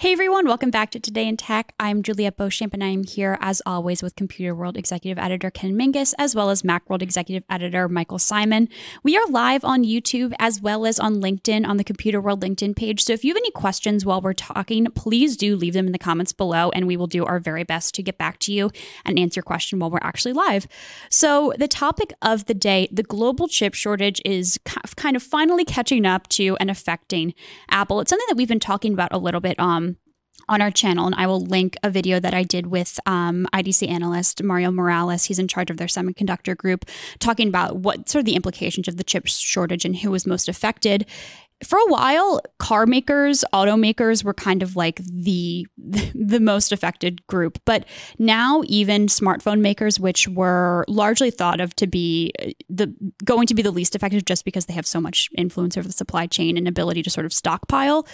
Hey everyone, welcome back to Today in Tech. I'm Juliette Beauchamp and I am here as always with Computer World Executive Editor Ken Mingis as well as Macworld Executive Editor Michael Simon. We are live on YouTube as well as on LinkedIn on the Computer World LinkedIn page. So if you have any questions while we're talking, please do leave them in the comments below and we will do our very best to get back to you and answer your question while we're actually live. So the topic of the day, the global chip shortage is kind of finally catching up to and affecting Apple. It's something that we've been talking about a little bit um on our channel, and I will link a video that I did with um, IDC analyst Mario Morales. He's in charge of their semiconductor group, talking about what sort of the implications of the chip shortage and who was most affected. For a while, car makers, automakers were kind of like the the most affected group, but now even smartphone makers, which were largely thought of to be uh, the going to be the least affected, just because they have so much influence over the supply chain and ability to sort of stockpile,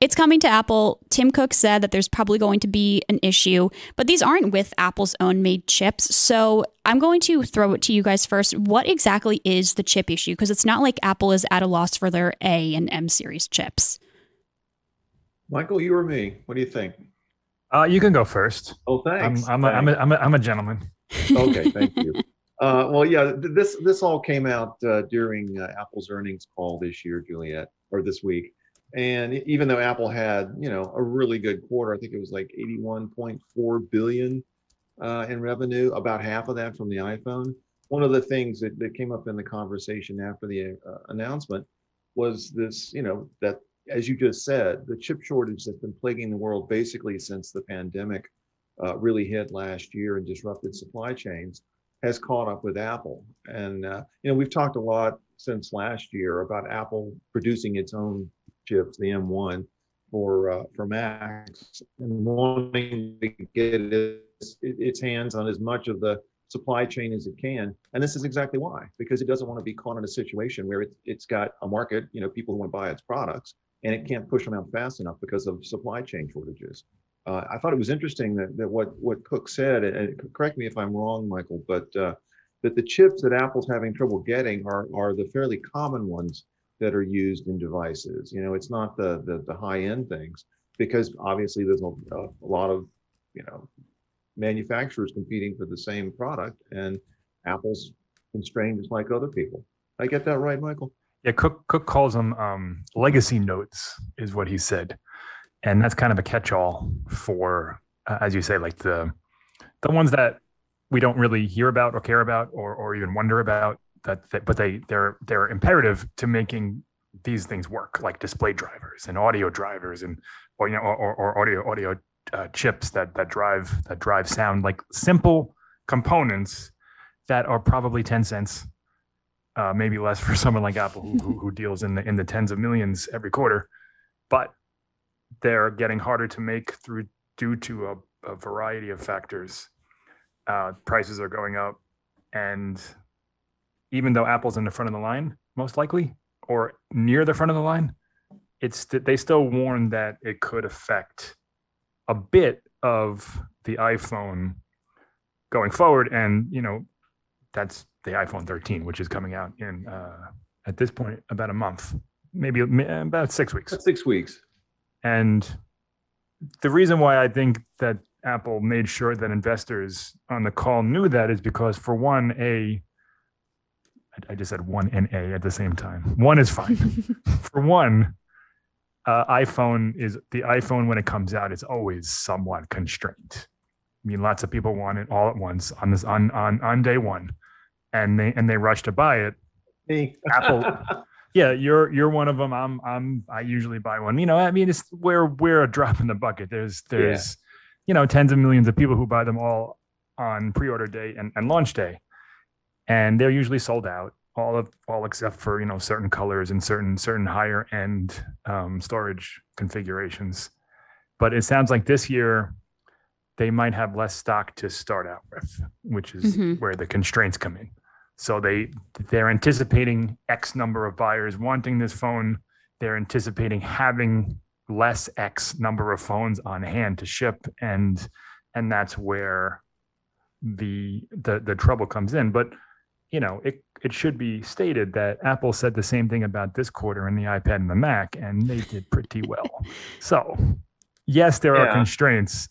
it's coming to Apple. Tim Cook said that there's probably going to be an issue, but these aren't with Apple's own made chips. So I'm going to throw it to you guys first. What exactly is the chip issue? Because it's not like Apple is at a loss for their A and M series chips. Michael, you or me? What do you think? Uh, you can go first. Oh, thanks. I'm, I'm, thanks. A, I'm, a, I'm, a, I'm a gentleman. okay, thank you. Uh, well, yeah, this this all came out uh, during uh, Apple's earnings call this year, Juliet, or this week. And even though Apple had, you know, a really good quarter, I think it was like 81.4 billion uh, in revenue, about half of that from the iPhone. One of the things that, that came up in the conversation after the uh, announcement was this, you know, that as you just said, the chip shortage that's been plaguing the world basically since the pandemic uh, really hit last year and disrupted supply chains has caught up with Apple. And, uh, you know, we've talked a lot since last year about Apple producing its own chips, the M1 for uh, for Macs, and wanting to get its, its hands on as much of the supply chain as it can. And this is exactly why, because it doesn't want to be caught in a situation where it, it's got a market, you know, people who want to buy its products, and it can't push them out fast enough because of supply chain shortages. Uh, I thought it was interesting that, that what what Cook said, and correct me if I'm wrong, Michael, but uh, that the chips that Apple's having trouble getting are are the fairly common ones that are used in devices. You know, it's not the the, the high end things because obviously there's a, a, lot of you know manufacturers competing for the same product, and Apple's constrained just like other people. I get that right, Michael? Yeah, Cook Cook calls them um, legacy nodes, is what he said, and that's kind of a catch-all for, uh, as you say, like the the ones that we don't really hear about or care about or or even wonder about that, that but they they're they're imperative to making these things work like display drivers and audio drivers and or you know or, or audio audio uh, chips that that drive that drive sound like simple components that are probably 10 cents uh, maybe less for someone like apple who, who, who deals in the in the tens of millions every quarter. But they're getting harder to make through due to a, a variety of factors. Uh, prices are going up and even though Apple's in the front of the line, most likely, or near the front of the line, it's they still warn that it could affect a bit of the iPhone going forward. And you know, that's the iPhone 13, which is coming out in uh, at this point about a month, maybe about six weeks. That's six weeks. And the reason why I think that Apple made sure that investors on the call knew that is because, for one, a I just said one and A at the same time. One is fine. For one, uh, iPhone is the iPhone when it comes out is always somewhat constrained. I mean, lots of people want it all at once on this on on on day one, and they and they rush to buy it. Me, Apple. yeah, you're you're one of them. I'm I'm I usually buy one. You know, I mean, it's we're we're a drop in the bucket. There's there's yeah. you know tens of millions of people who buy them all on pre-order day and, and launch day and they're usually sold out all of all except for you know certain colors and certain certain higher end um, storage configurations. But it sounds like this year they might have less stock to start out with which is mm-hmm. where the constraints come in. So they they're anticipating x number of buyers wanting this phone. They're anticipating having less x number of phones on hand to ship and and that's where the the the trouble comes in. But you know, it it should be stated that Apple said the same thing about this quarter in the iPad and the Mac, and they did pretty well. So yes, there are constraints.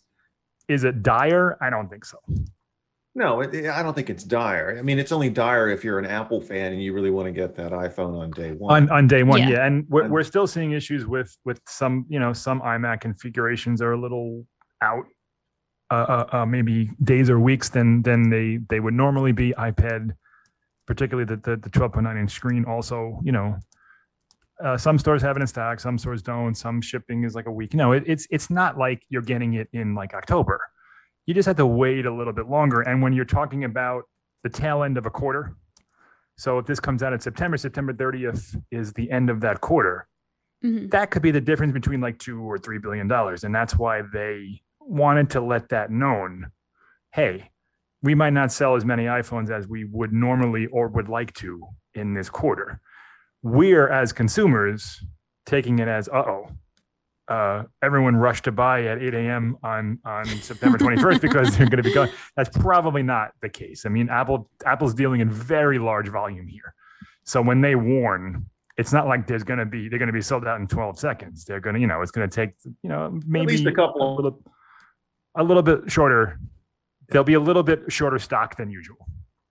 Is it dire? I don't think so. No, it, it- I don't think it's dire. I mean, it's only dire if you're an Apple fan and you really want to get that iPhone on day one. on on day one Yeah. yeah, and we're, And- we're still seeing issues with with some you know some imac configurations are a little out uh, uh, uh maybe days or weeks than than they they would normally be ipad particularly the the, the 12.9 inch screen also you know uh, some stores have it in stock some stores don't some shipping is like a week no it, it's it's not like you're getting it in like october you just have to wait a little bit longer and when you're talking about the tail end of a quarter so if this comes out in September, September 30th is the end of that quarter. Mhm. That could be the difference between like two or three billion dollars. And that's why they wanted to let that known. Hey, we might not sell as many iPhones as we would normally or would like to in this quarter. We're as consumers taking it as uh oh. Uh, everyone rushed to buy at 8 a.m. on on September 21st because they're going to be going. That's probably not the case. I mean, Apple Apple's dealing in very large volume here. So when they warn, it's not like there's going to be they're going to be sold out in 12 seconds. They're going to, you know, it's going to take, you know, maybe least a couple of- little, a little bit shorter. There'll be a little bit shorter stock than usual.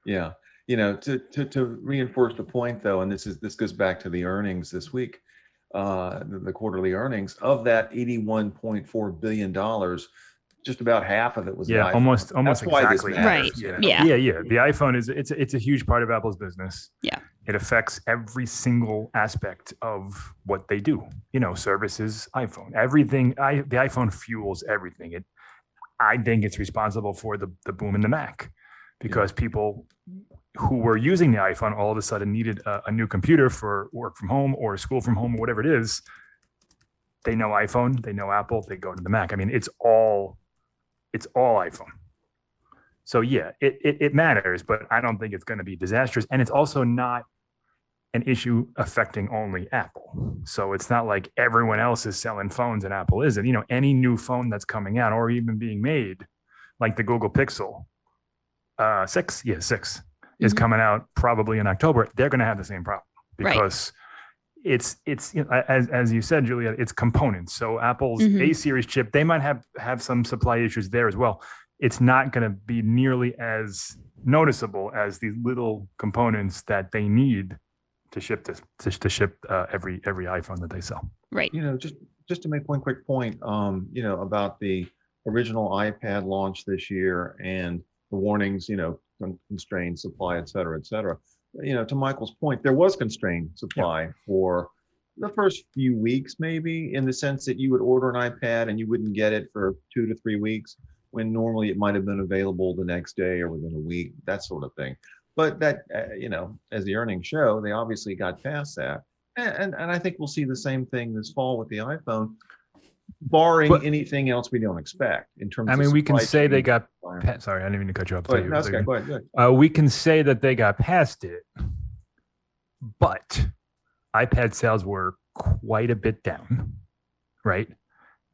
Yeah, you know, to to to reinforce the point though, and this is this goes back to the earnings this week, uh, the, the quarterly earnings of that eighty-one point four billion dollars, just about half of it was. the Yeah, iPhone. almost almost That's why this exactly. matters, Right. you know? Yeah. yeah, yeah. The iPhone is it's a- it's a huge part of Apple's business. Yeah. it affects every single aspect of what they do. You know, services, iPhone, everything. I the iPhone fuels everything. It, I think it's responsible for the the boom in the Mac, because people who were using the iPhone all of a sudden needed a, a new computer for work from home or school from home or whatever it is. They know iPhone, they know Apple, they go to the Mac. I mean, it's all it's all iPhone. So yeah, it, it it matters, but I don't think it's going to be disastrous. And it's also not an issue affecting only Apple. So it's not like everyone else is selling phones and Apple isn't. You know, any new phone that's coming out or even being made, like the Google Pixel uh six, yeah, 6 is Mhm. coming out probably in October. They're going to have the same problem Right. because it's it's you know, as as you said, Julia, it's components. So Apple's Mhm. A series chip, they might have have some supply issues there as well. It's not going to be nearly as noticeable as these little components that they need to ship this to, to ship uh, every every iPhone that they sell. Right. you know, just just to make one quick point, um, you know, about the original iPad launch this year and the warnings, you know, constrained supply, et cetera, et cetera. You know, to Michael's point, there was constrained supply for the first few weeks, maybe, in the sense that you would order an iPad and you wouldn't get it for two to three weeks, when normally it might have been available the next day or within a week, that sort of thing. But that, uh, you know, as the earnings show, they obviously got past that. And, and, and I think we'll see the same thing this fall with the iPhone, barring But- anything else we don't expect in terms of. I mean, we can say they got. pa- Sorry, I didn't mean to cut you off. Go ahead, no, that's thought you- okay, go ahead, go ahead. Uh, we can say that they got past it, but iPad sales were quite a bit down, right?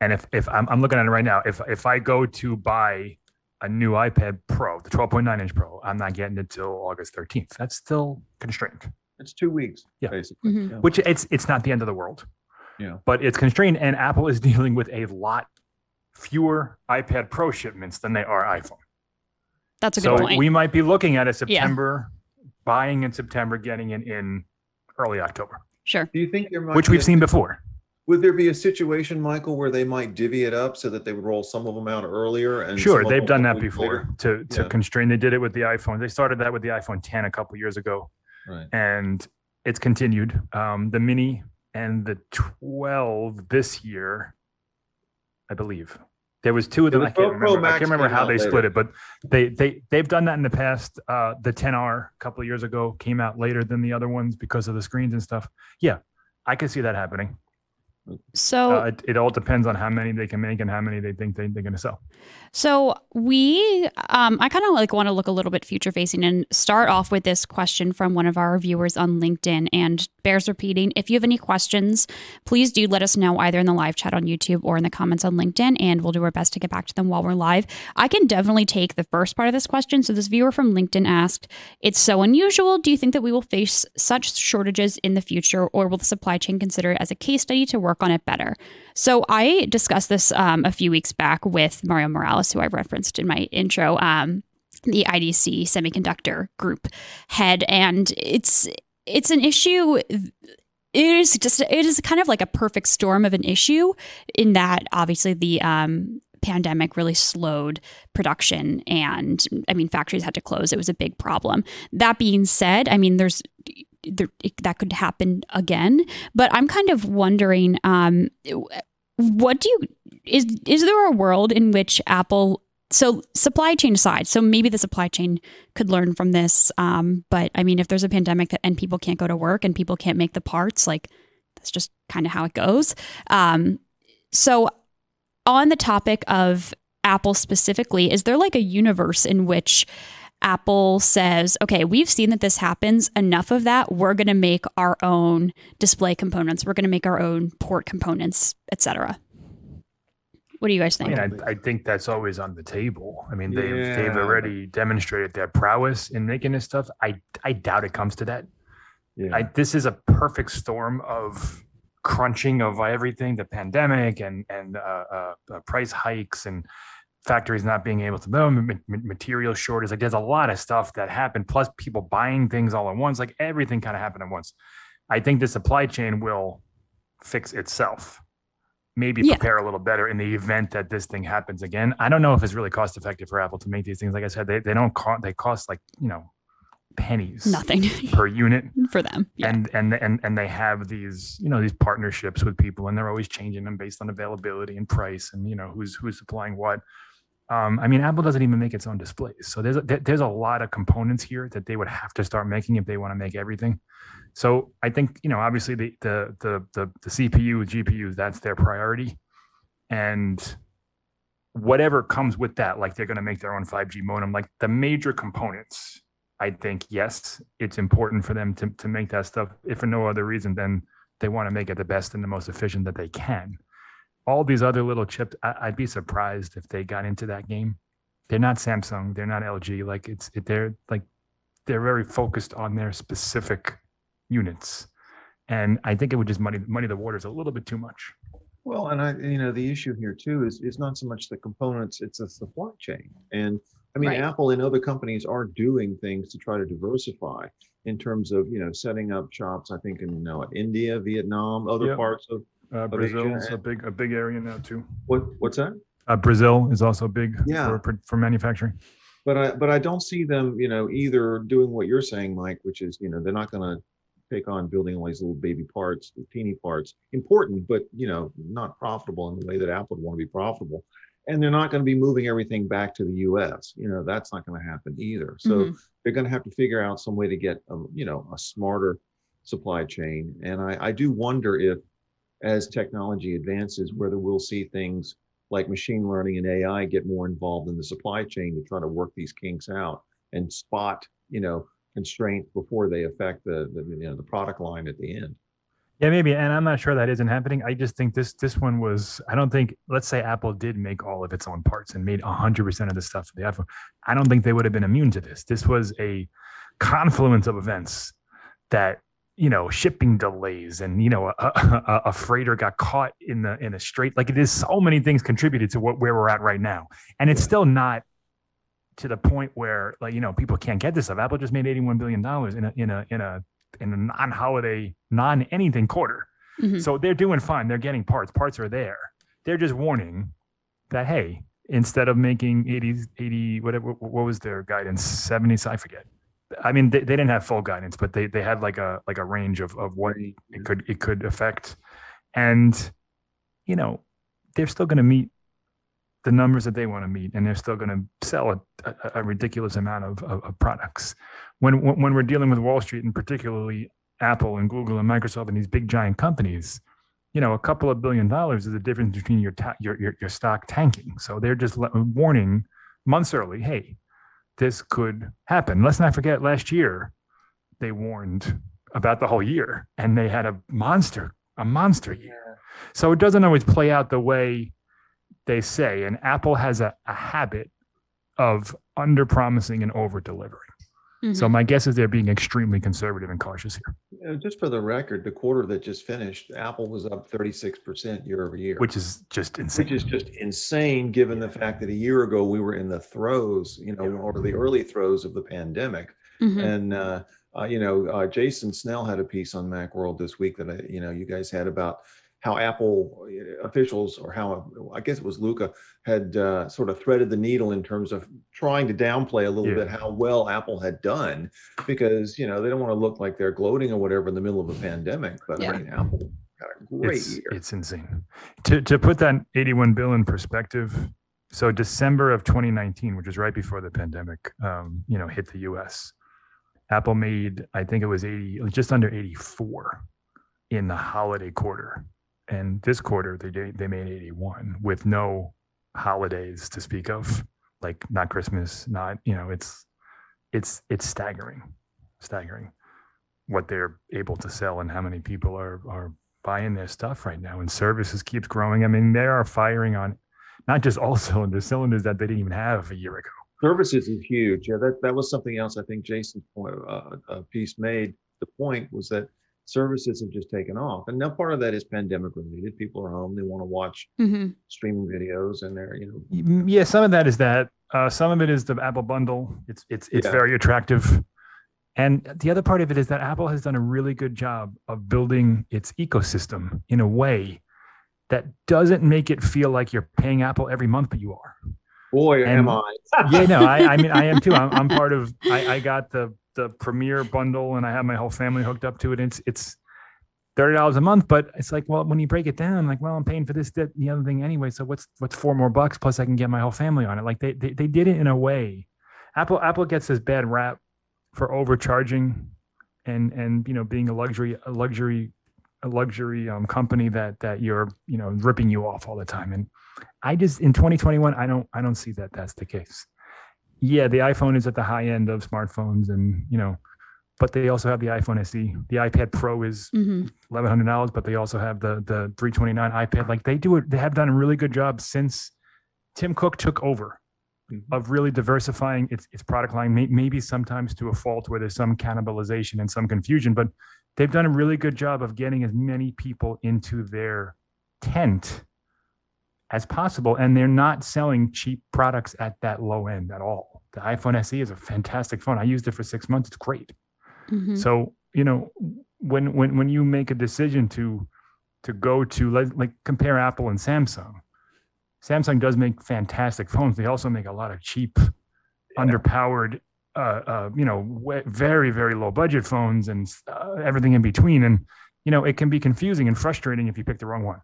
And if if I'm, I'm looking at it right now, if if I go to buy a new iPad Pro, the 12.9 inch Pro, I'm not getting it till August 13th. That's still constrained, It's two weeks, Yeah. basically. Mhm. Yeah. which it's it's not the end of the world. Yeah. But it's constrained, and Apple is dealing with a lot fewer iPad Pro shipments than they are iPhone. That's a so good point. we might be looking at a September buying in September, getting it in early October, sure. Do you think there might which be we've a- seen before. Would there be a situation, Michael, where they might divvy it up so that they would roll some of them out earlier and Sure, they've done that before later? to to Yeah. constrain. They did it with the iPhone. They started that with the iPhone 10 a couple years ago, Right. and it's continued. Um, the Mini and the 12 this year, I believe. There was two of them. I can't remember. I can't remember how they later. split it, but they they they've done that in the past. Uh, the 10R a couple of years ago came out later than the other ones because of the screens and stuff. Yeah, I can see that happening. So Uh, it, it all depends on how many they can make and how many they think they, they're going to sell. So we, um, I kind of like want to look a little bit future facing and start off with this question from one of our viewers on LinkedIn and bears repeating. If you have any questions, please do let us know either in the live chat on YouTube or in the comments on LinkedIn, and we'll do our best to get back to them while we're live. I can definitely take the first part of this question. So this viewer from LinkedIn asked, "It's so unusual. Do you think that we will face such shortages in the future, or will the supply chain consider it as a case study to work work on it better. So I discussed this um, a few weeks back with Mario Morales, who I referenced in my intro. Um, the IDC semiconductor group head and it's it's an issue it is just it is kind of like a perfect storm of an issue in that obviously the um, pandemic really slowed production and I mean factories had to close. It was a big problem. That being said, I mean there's there, that could happen again, but I'm kind of wondering um, what do you is is there a world in which Apple so supply chain aside, so maybe the supply chain could learn from this. Um, but I mean, if there's a pandemic that, and people can't go to work and people can't make the parts, like that's just kind of how it goes. Um, so on the topic of Apple specifically, is there like a universe in which Apple says, okay, we've seen that this happens. Enough of that. We're going to make our own display components. We're going to make our own port components, etc. What do you guys think? I, mean, I, I, think that's always on the table. I mean, they've yeah. they've already demonstrated their prowess in making this stuff. I I doubt it comes to that. Yeah. I, this is a perfect storm of crunching of everything the pandemic and and uh, uh, uh, price hikes and factories not being able to build material shortage like there's a lot of stuff that happened plus people buying things all at once like everything kind of happened at once. I think the supply chain will fix itself maybe yeah. prepare a little better in the event that this thing happens again. I don't know if it's really cost effective for apple to make these things. Like i said they, they don't cost they cost like you know pennies nothing. per unit. For them yeah. and and and and they have these you know these partnerships with people and they're always changing them based on availability and price and you know who's who's supplying what um, I mean, Apple doesn't even make its own displays, so there's a, there's a lot of components here that they would have to start making if they want to make everything. So I think you know, obviously the the the the, the CPU, GPUs, that's their priority, and whatever comes with that, like they're going to make their own 5G modem, like the major components I think yes, it's important for them to to make that stuff. If for no other reason, then they want to make it the best and the most efficient that they can. All these other little chips, I, would be surprised if they got into that game. They're not Samsung, they're not LG. Like it's it, they're like they're very focused on their specific units, and I think it would just muddy muddy the waters a little bit too much. Well, and I, you know, the issue here too is is not so much the components; it's the supply chain. And I mean, right. Apple and other companies are doing things to try to diversify in terms of you know setting up shops. I think in you know, India, Vietnam, other yep. parts of uh, Brazil is a big a big area now too. What what's that? Uh, Brazil is also big yeah. for, for manufacturing. But I but I don't see them you know either doing what you're saying, Mike, which is you know they're not going to take on building all these little baby parts, teeny parts, important, but you know not profitable in the way that Apple would want to be profitable and they're not going to be moving everything back to the US. You know, that's not going to happen either. So mm-hmm. they're going to have to figure out some way to get a, you know, a smarter supply chain. And I, I do wonder if as technology advances, whether we'll see things like machine learning and AI get more involved in the supply chain to try to work these kinks out and spot, you know, constraints before they affect the, the you know the product line at the end. Yeah, maybe, and I'm not sure that isn't happening. I just think this this one was. I don't think. Let's say Apple did make all of its own parts and made 100 percent of the stuff for the iPhone. I don't think they would have been immune to this. This was a confluence of events that you know shipping delays and you know a, a, a, freighter got caught in the in a strait like it is so many things contributed to what where we're at right now and it's still not to the point where like you know people can't get this stuff apple just made 81 billion dollars in a in a in a in a non-holiday, non-anything quarter. Mm-hmm. So they're doing fine. They're getting parts. Parts are there. They're just warning that hey, instead of making 80, 80 whatever, what was their guidance? 70, I forget. I mean, they, they didn't have full guidance, but they, they had like a like a range of, of what it could it could affect. And, you know, they're still going to meet the numbers that they want to meet, and they're still going to sell a, a, a ridiculous amount of, of, of, products. When when we're dealing with Wall Street, and particularly Apple and Google and Microsoft and these big giant companies, you know, a couple of billion dollars is the difference between your ta- your, your, your stock tanking. So they're just le- warning months early, hey, this could happen. Let's not forget last year they warned about the whole year, and they had a monster a monster year. So it doesn't always play out the way they say, and Apple has a, a habit of under promising and over delivering. Mm-hmm. So my guess is they're being extremely conservative and cautious here. You just for the record, the quarter that just finished, Apple was up 36% year over year, which is just insane. Which is just insane given the fact that a year ago we were in the throes, you know, or the early throes of the pandemic. Mm-hmm. And, uh, uh, you know, uh, Jason Snell had a piece on Macworld this week that, I, you know, you guys had about how Apple uh, officials, or how I guess it was Luca, had uh, sort of threaded the needle in terms of trying to downplay a little yeah. bit how well Apple had done, because you know they don't want to look like they're gloating or whatever in the middle of a pandemic. But yeah. I mean, Apple got a great it's, year. It's insane. To to put that 81 bill in perspective, so December of 2019, which was right before the pandemic, um, you know, hit the U.S. Apple made, I think it was 80, just under 84 in the holiday quarter and this quarter they they made 81 with no holidays to speak of. Like not christmas not you know it's it's it's staggering staggering what they're able to sell and how many people are are buying their stuff right now. And services keeps growing. I mean they are firing on not just all cylinders cylinders that they didn't even have a year ago. Services is huge. Yeah that that was something else i think jason's point uh, a piece made. The point was that services have just taken off. And now part of that is pandemic related. People are home, they want to watch mm-hmm. streaming videos and they're, you know. Yeah, some of that is that. Uh, some of it is the Apple bundle. It's it's it's yeah. very attractive. And the other part of it is that Apple has done a really good job of building its ecosystem in a way that doesn't make it feel like you're paying Apple every month, but you are. Boy, and, am I. yeah, no, I, I mean, I am too. I'm, I'm part of, I, I got the the premier bundle and I have my whole family hooked up to it. It's it's thirty dollars a month, but it's like, well, when you break it down, like, well, I'm paying for this, that, the other thing anyway. So what's what's four more bucks plus I can get my whole family on it? Like they they, they did it in a way. Apple Apple gets this bad rap for overcharging and and you know being a luxury a luxury a luxury um, company that that you're you know ripping you off all the time and i just in 2021 i don't i don't see that that's the case yeah, the iPhone is at the high end of smartphones, and you know, but they also have the iPhone SE. The iPad Pro is mm-hmm. eleven hundred dollars, but they also have the the three twenty nine iPad. Like they do it, they have done a really good job since Tim Cook took over mm-hmm. of really diversifying its its product line. Maybe sometimes to a fault where there's some cannibalization and some confusion, but they've done a really good job of getting as many people into their tent as possible. And they're not selling cheap products at that low end at all. The iPhone SE is a fantastic phone. I used it for six months. It's great. Mm-hmm. So, you know, when when when you make a decision to to go to like, like compare Apple and Samsung, Samsung does make fantastic phones. They also make a lot of cheap, yeah. underpowered, uh, uh, you know, very very low budget phones and uh, everything in between. And you know, it can be confusing and frustrating if you pick the wrong one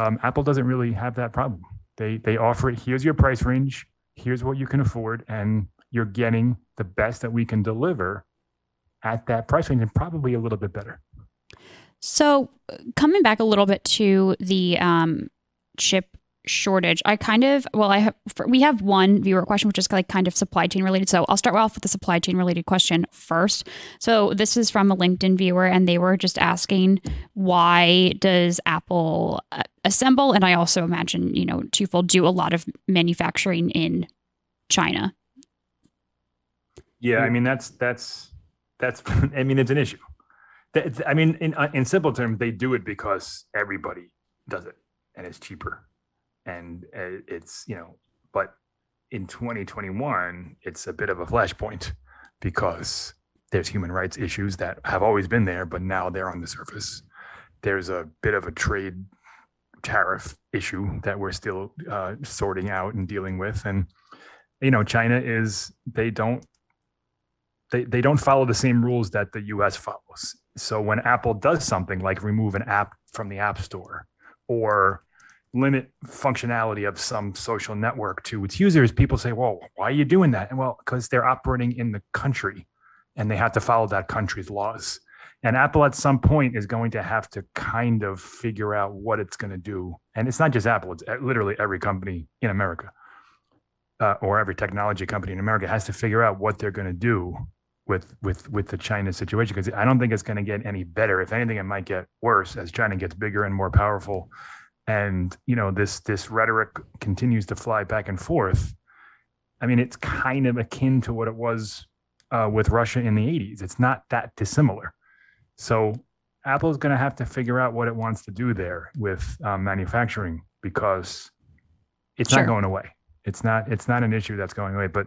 um, Apple doesn't really have that problem. They they offer it. Here's your price range. Here's what you can afford, and you're getting the best that we can deliver at that price range, and probably a little bit better. So, coming back a little bit to the um, chip shortage. I kind of well, I have we have one viewer question which is like kind of supply chain related. So I'll start off with the supply chain related question first. So this is from a LinkedIn viewer, and they were just asking why does Apple uh, assemble, and I also imagine you know twofold do a lot of manufacturing in China. Yeah, I mean that's that's that's I mean it's an issue. I mean, in uh, in simple terms, they do it because everybody does it and it's cheaper and uh, it's you know but in 2021 it's a bit of a flashpoint because there's human rights issues that have always been there but now they're on the surface. There's a bit of a trade tariff issue that we're still uh, sorting out and dealing with. And you know china is they don't they, they don't follow the same rules that the us follows. So when apple does something like remove an app from the app store or limit functionality of some social network to its users, people say, well, why are you doing that? And well, because they're operating in the country and they have to follow that country's laws. And Apple at some point is going to have to kind of figure out what it's going to do. And it's not just Apple, it's literally every company in America uh, or every technology company in America has to figure out what they're going to do with with with the China situation because I don't think it's going to get any better. If anything, it might get worse as China gets bigger and more powerful and you know this this rhetoric continues to fly back and forth i mean it's kind of akin to what it was uh, with Russia in the 80s. It's not that dissimilar. So Apple's going to have to figure out what it wants to do there with um, manufacturing because it's Sure. not going away. It's not it's not an issue that's going away. But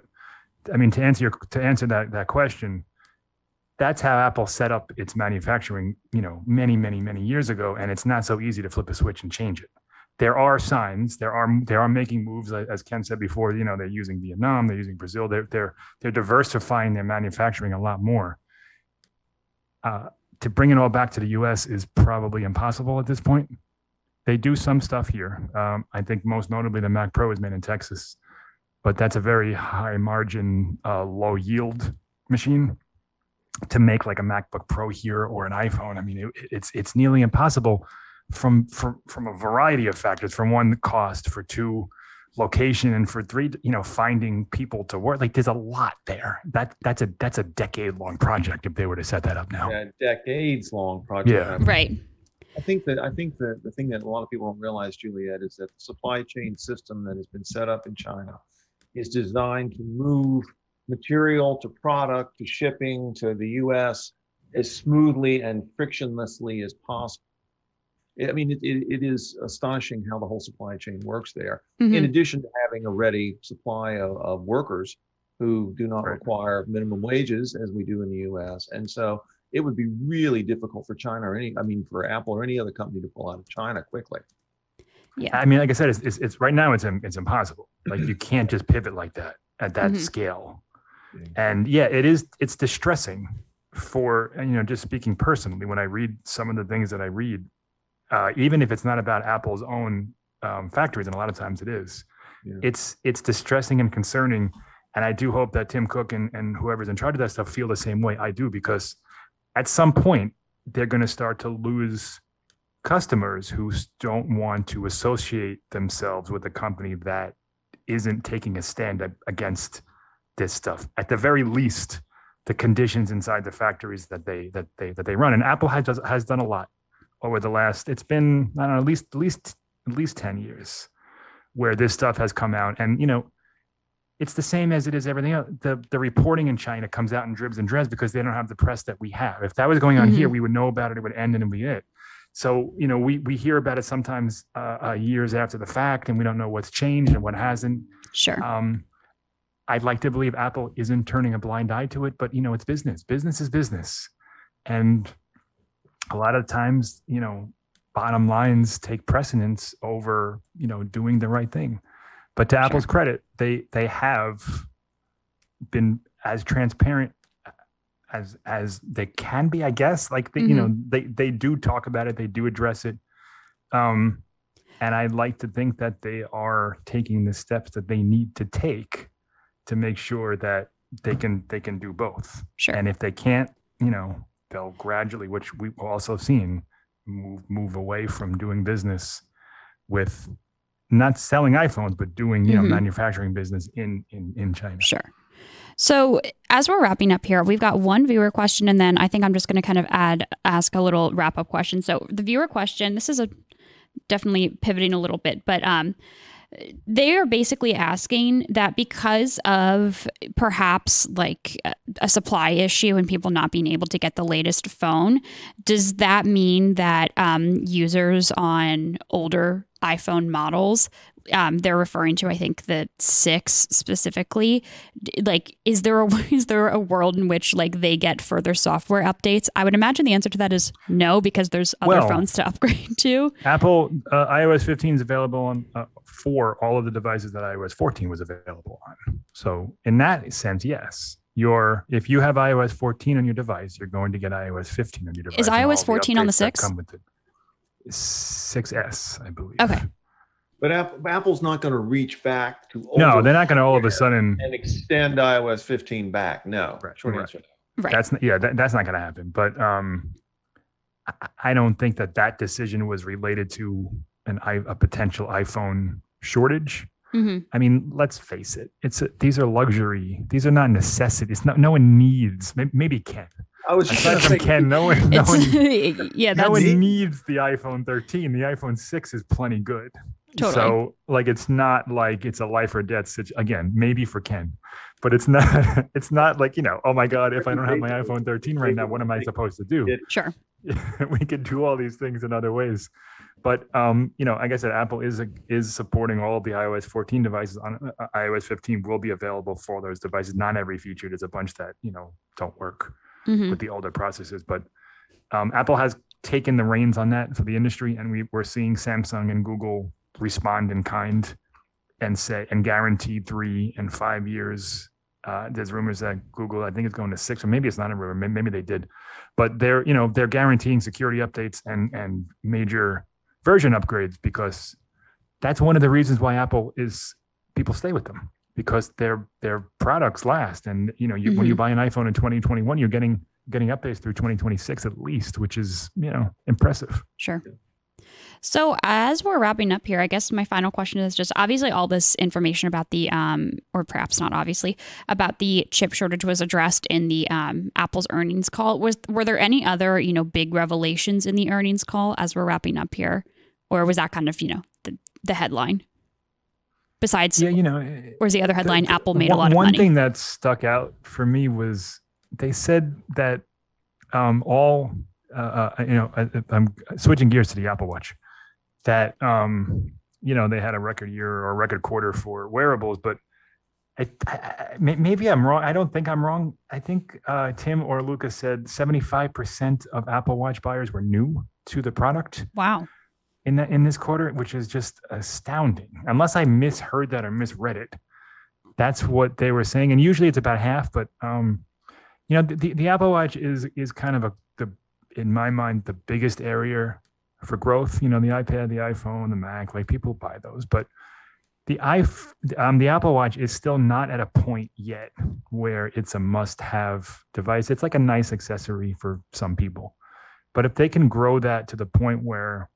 I mean, to answer your to answer that that question, that's how Apple set up its manufacturing. You know, many many many years ago, and it's not so easy to flip a switch and change it. There are signs. There are they are making moves, as Ken said before. You know, they're using Vietnam, they're using Brazil. They're they're they're diversifying their manufacturing a lot more. Uh, to bring it all back to the U.S. is probably impossible at this point. They do some stuff here. Um, I think most notably the Mac Pro is made in Texas, but that's a very high margin, uh, low yield machine. To make like a MacBook Pro here or an iPhone, I mean, it, it's it's nearly impossible from from from a variety of factors. From one, cost. For two, location, and for three, you know, finding people to work. Like, there's a lot there. That that's a that's a decade long project if they were to set that up now. a decades long project. Yeah. Right. I think that I think that the thing that a lot of people don't realize, Juliet, is that the supply chain system that has been set up in China is designed to move material to product to shipping to the U.S. as smoothly and frictionlessly as possible. I mean, it, it, it is astonishing how the whole supply chain works there. Mhm. In addition to having a ready supply of, of workers who do not Right. require minimum wages as we do in the U.S. And so it would be really difficult for China or any, I mean, for Apple or any other company to pull out of China quickly. Yeah. I mean, like I said, it's, it's, it's right now it's it's impossible. Like you can't just pivot like that at that Mhm. scale. And yeah, it is it's distressing for you know just speaking personally when I read some of the things that I read, uh, even if it's not about Apple's own um, factories, and a lot of times it is, Yeah. it's it's distressing and concerning. And I do hope that Tim Cook and, and whoever's in charge of that stuff feel the same way I do because at some point they're going to start to lose customers who don't want to associate themselves with a company that isn't taking a stand against this stuff. At the very least, the conditions inside the factories that they that they that they run. And Apple has has done a lot over the last. It's been I don't know at least at least at least ten years where this stuff has come out, and you know. It's the same as it is everything else. The the reporting in China comes out in dribs and drabs because they don't have the press that we have. If that was going on here, we would know about it. It would end and it would be it. So you know, we we hear about it sometimes uh, uh, years after the fact, and we don't know what's changed and what hasn't. Sure. Um, I'd like to believe Apple isn't turning a blind eye to it, but you know, it's business. Business is business, and a lot of times, you know, bottom lines take precedence over you know doing the right thing. But to Apple's credit, they they have been as transparent as as they can be, I guess. Like they, you know, they they do talk about it, they do address it. Um, and I'd like to think that they are taking the steps that they need to take to make sure that they can they can do both. Sure. And if they can't, you know, they'll gradually, which we've also seen, move move away from doing business with not selling iPhones, but doing you know Mhm. manufacturing business in in in China. Sure. So as we're wrapping up here, we've got one viewer question, and then I think I'm just going to kind of add ask a little wrap up question. So the viewer question, this is a definitely pivoting a little bit, but um, they are basically asking that because of perhaps like a- supply issue and people not being able to get the latest phone, does that mean that um, users on older iPhone models, um, they're referring to, I think, the six specifically, like, is there a is there a world in which like they get further software updates? I would imagine the answer to that is no, because there's other Well- phones to upgrade to. Apple uh, iOS 15 is available on uh, for all of the devices that iOS 14 was available on. So in that sense, yes. Your if you have iOS 14 on your device, you're going to get iOS 15 on your device. Is iOS the 14 on the 6? come with it. 6S, I believe. Okay. But Apple, Apple's not going to reach back to No, they're not going to all of a sudden. and extend iOS 15 back. No, Right, short right. answer. Right. That's yeah, that, that's not going to happen. But um, I, I don't think that that decision was related to an i a potential iPhone shortage. hmm I mean, let's face it. It's a, these are luxury. These are not necessities. No, no one needs. Maybe, maybe Ken. I was just Aside from Ken, no one, no It's one, yeah, no one needs the iPhone 13. The iPhone 6 is plenty good. Totally. So like it's not like it's a life or death situation. Again, maybe for Ken, but it's not. It's not like you know. Oh my God! If I don't have my iPhone 13 right now, what am I supposed to do? Sure. we could do all these things in other ways. But um, you know, like I said, Apple is is supporting all of the iOS 14 devices. On uh, iOS 15 will be available for those devices. Not every feature. There's a bunch that you know don't work Mhm. with the older processors. But um, Apple has taken the reins on that for the industry, and we, we're seeing Samsung and Google respond in kind and say and guarantee three and five years. Uh, there's rumors that Google, I think, is going to six, or maybe it's not a rumor. Maybe they did, but they're you know they're guaranteeing security updates and and major version upgrades because that's one of the reasons why Apple is people stay with them because their their products last and you know you, when you buy an iphone in 2021 you're getting getting updates through 2026 at least which is you know impressive Sure. So as we're wrapping up here, I guess my final question is just obviously all this information about the um or perhaps not obviously about the chip shortage was addressed in the um Apple's earnings call. Was were there any other, you know, big revelations in the earnings call as we're wrapping up here? Or was that kind of, you know, the the headline? Besides yeah you know or is the other headline the- Apple made a lot of one money? thing that stuck out for me was they said that um all uh, uh, you know I, i'm switching gears to the apple watch that um you know they had a record year or record quarter for wearables but I, I, maybe I'm wrong. I don't think I'm wrong. I think uh, Tim or Lucas said 75% of Apple Watch buyers were new to the product wow. in that in this quarter, which is just astounding. Unless I misheard that or misread it, that's what they were saying. And usually it's about half, but um, you know, the, the, the Apple Watch is is kind of a the in my mind the biggest area for growth. You know, the iPad, the iPhone, the Mac, like people buy those, but the iPh- um, the Apple Watch is still not at a point yet where it's a must-have device. It's like a nice accessory for some people, but if they can grow that to the point where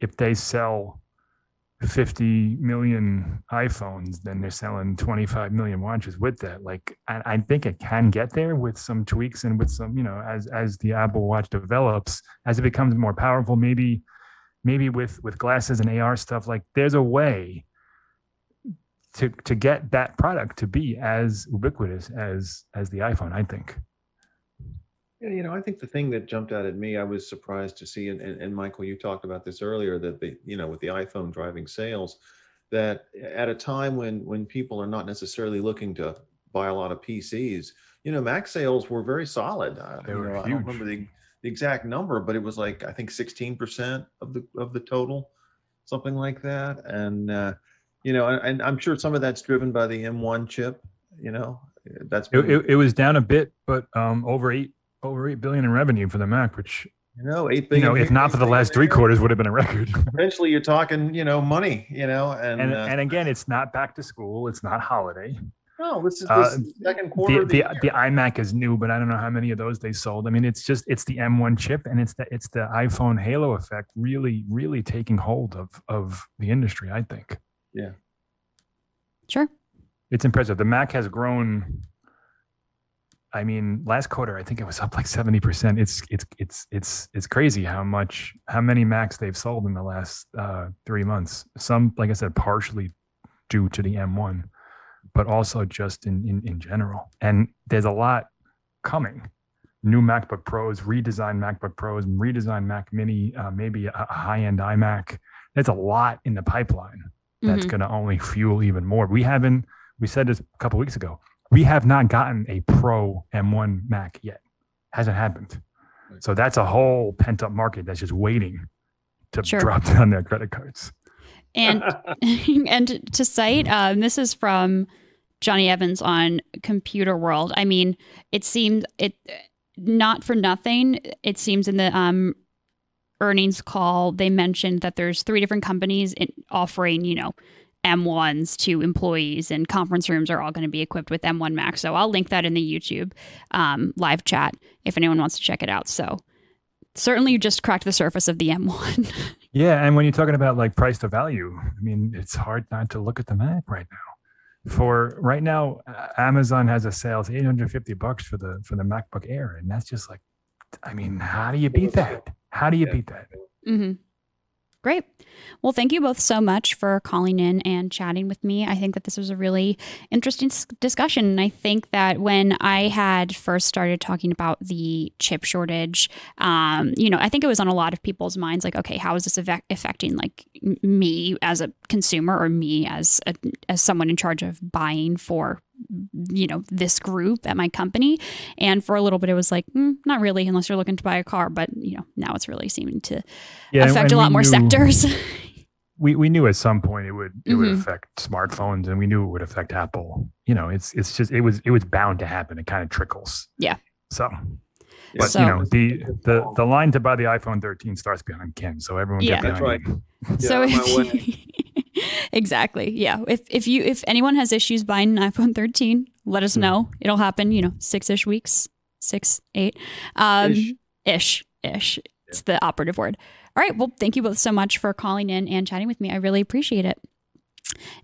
if they sell 50 million iPhones, then they're selling 25 million watches with that. Like, I, I think it can get there with some tweaks and with some, you know, as as the Apple Watch develops, as it becomes more powerful, maybe maybe with with glasses and AR stuff. Like, there's a way to to get that product to be as ubiquitous as as the iPhone. I think. Yeah, you know, I think the thing that jumped out at me, I was surprised to see, and, and, and Michael, you talked about this earlier, that the, you know, with the iPhone driving sales, that at a time when when people are not necessarily looking to buy a lot of PCs, you know, Mac sales were very solid. Uh, They you were know, I don't remember the, the exact number, but it was like I think 16% of the of the total, something like that. And uh, you know, and, and I'm sure some of that's driven by the M1 chip. You know, that's It, it, it was down a bit, but um, over eight over eight billion in revenue for the Mac, which you know, eight you know, if not for the last three quarters, would have been a record. eventually you're talking, you know, money, you know, and, and uh, and again, it's not back to school. It's not holiday. no, this is the uh, second quarter. The the, the, the iMac is new, but I don't know how many of those they sold. I mean, it's just it's the M1 chip, and it's the it's the iPhone halo effect really really taking hold of of the industry. I think Yeah. Sure. it's impressive. The Mac has grown. I mean, last quarter I think it was up like seventy percent. It's it's it's it's it's crazy how much how many Macs they've sold in the last uh, three months. Some, like I said, partially due to the M1, but also just in in, in general. And there's a lot coming. New MacBook Pros, redesigned MacBook Pros, redesigned Mac Mini, uh, maybe a, a high-end iMac. There's a lot in the pipeline that's Mhm. going to only fuel even more. We haven't, we said this a couple weeks ago, we have not gotten a Pro M1 Mac yet. Hasn't happened. So that's a whole pent up market that's just waiting to Sure. drop down their credit cards. And and to cite, um, this is from Jonny Evans on Computer World. I mean, it seemed it not for nothing. It seems in the um, earnings call they mentioned that there's three different companies in offering, you know, M1s to employees, and conference rooms are all going to be equipped with M1 Macs. So I'll link that in the YouTube um, live chat if anyone wants to check it out. So certainly, you just cracked the surface of the M1. Yeah. And when you're talking about like price to value, I mean, it's hard not to look at the Mac right now. For right now, uh, Amazon has a sale, it's 850 bucks for the for the MacBook Air. And that's just like, I mean, how do you beat that? How do you Yeah. beat that? hmm Great. Well, thank you both so much for calling in and chatting with me. I think that this was a really interesting discussion. And I think that when I had first started talking about the chip shortage, um, you know, I think it was on a lot of people's minds like, okay, how is this affecting like me as a consumer or me as a, as someone in charge of buying for you know this group at my company. And for a little bit it was like mm, not really unless you're looking to buy a car. But you know now it's really seeming to yeah, affect a lot more new, sectors. we, we knew at some point it would it mm-hmm. would affect smartphones and we knew it would affect apple. You know it's it's just it was it was bound to happen. It kind of trickles. Yeah. So but so, you know the the the line to buy the iphone 13 starts behind ken so everyone yeah that's right yeah, so exactly. Yeah. If if you if anyone has issues buying an iPhone 13, let us hmm. know. It'll happen. You know, six ish weeks, six eight, um, ish ish. ish. It's the operative word. All right. Well, thank you both so much for calling in and chatting with me. I really appreciate it.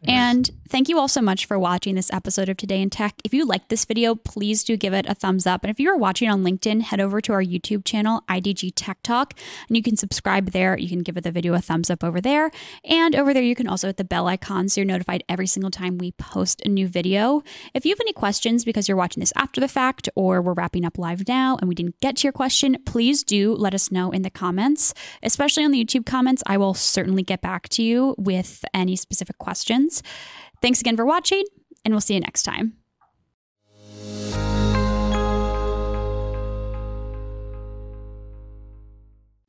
And thank you all so much for watching this episode of Today in Tech. If you liked this video, please do give it a thumbs up. And if you are watching on LinkedIn, head over to our YouTube channel, IDG Tech Talk, and you can subscribe there. You can give the video a thumbs up over there. And over there, you can also hit the bell icon so you're notified every single time we post a new video. If you have any questions because you're watching this after the fact or we're wrapping up live now and we didn't get to your question, please do let us know in the comments, especially on the YouTube comments. I will certainly get back to you with any specific questions questions. Thanks again for watching, and we'll see you next time.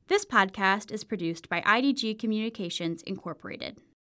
This podcast is produced by IDG Communications Incorporated.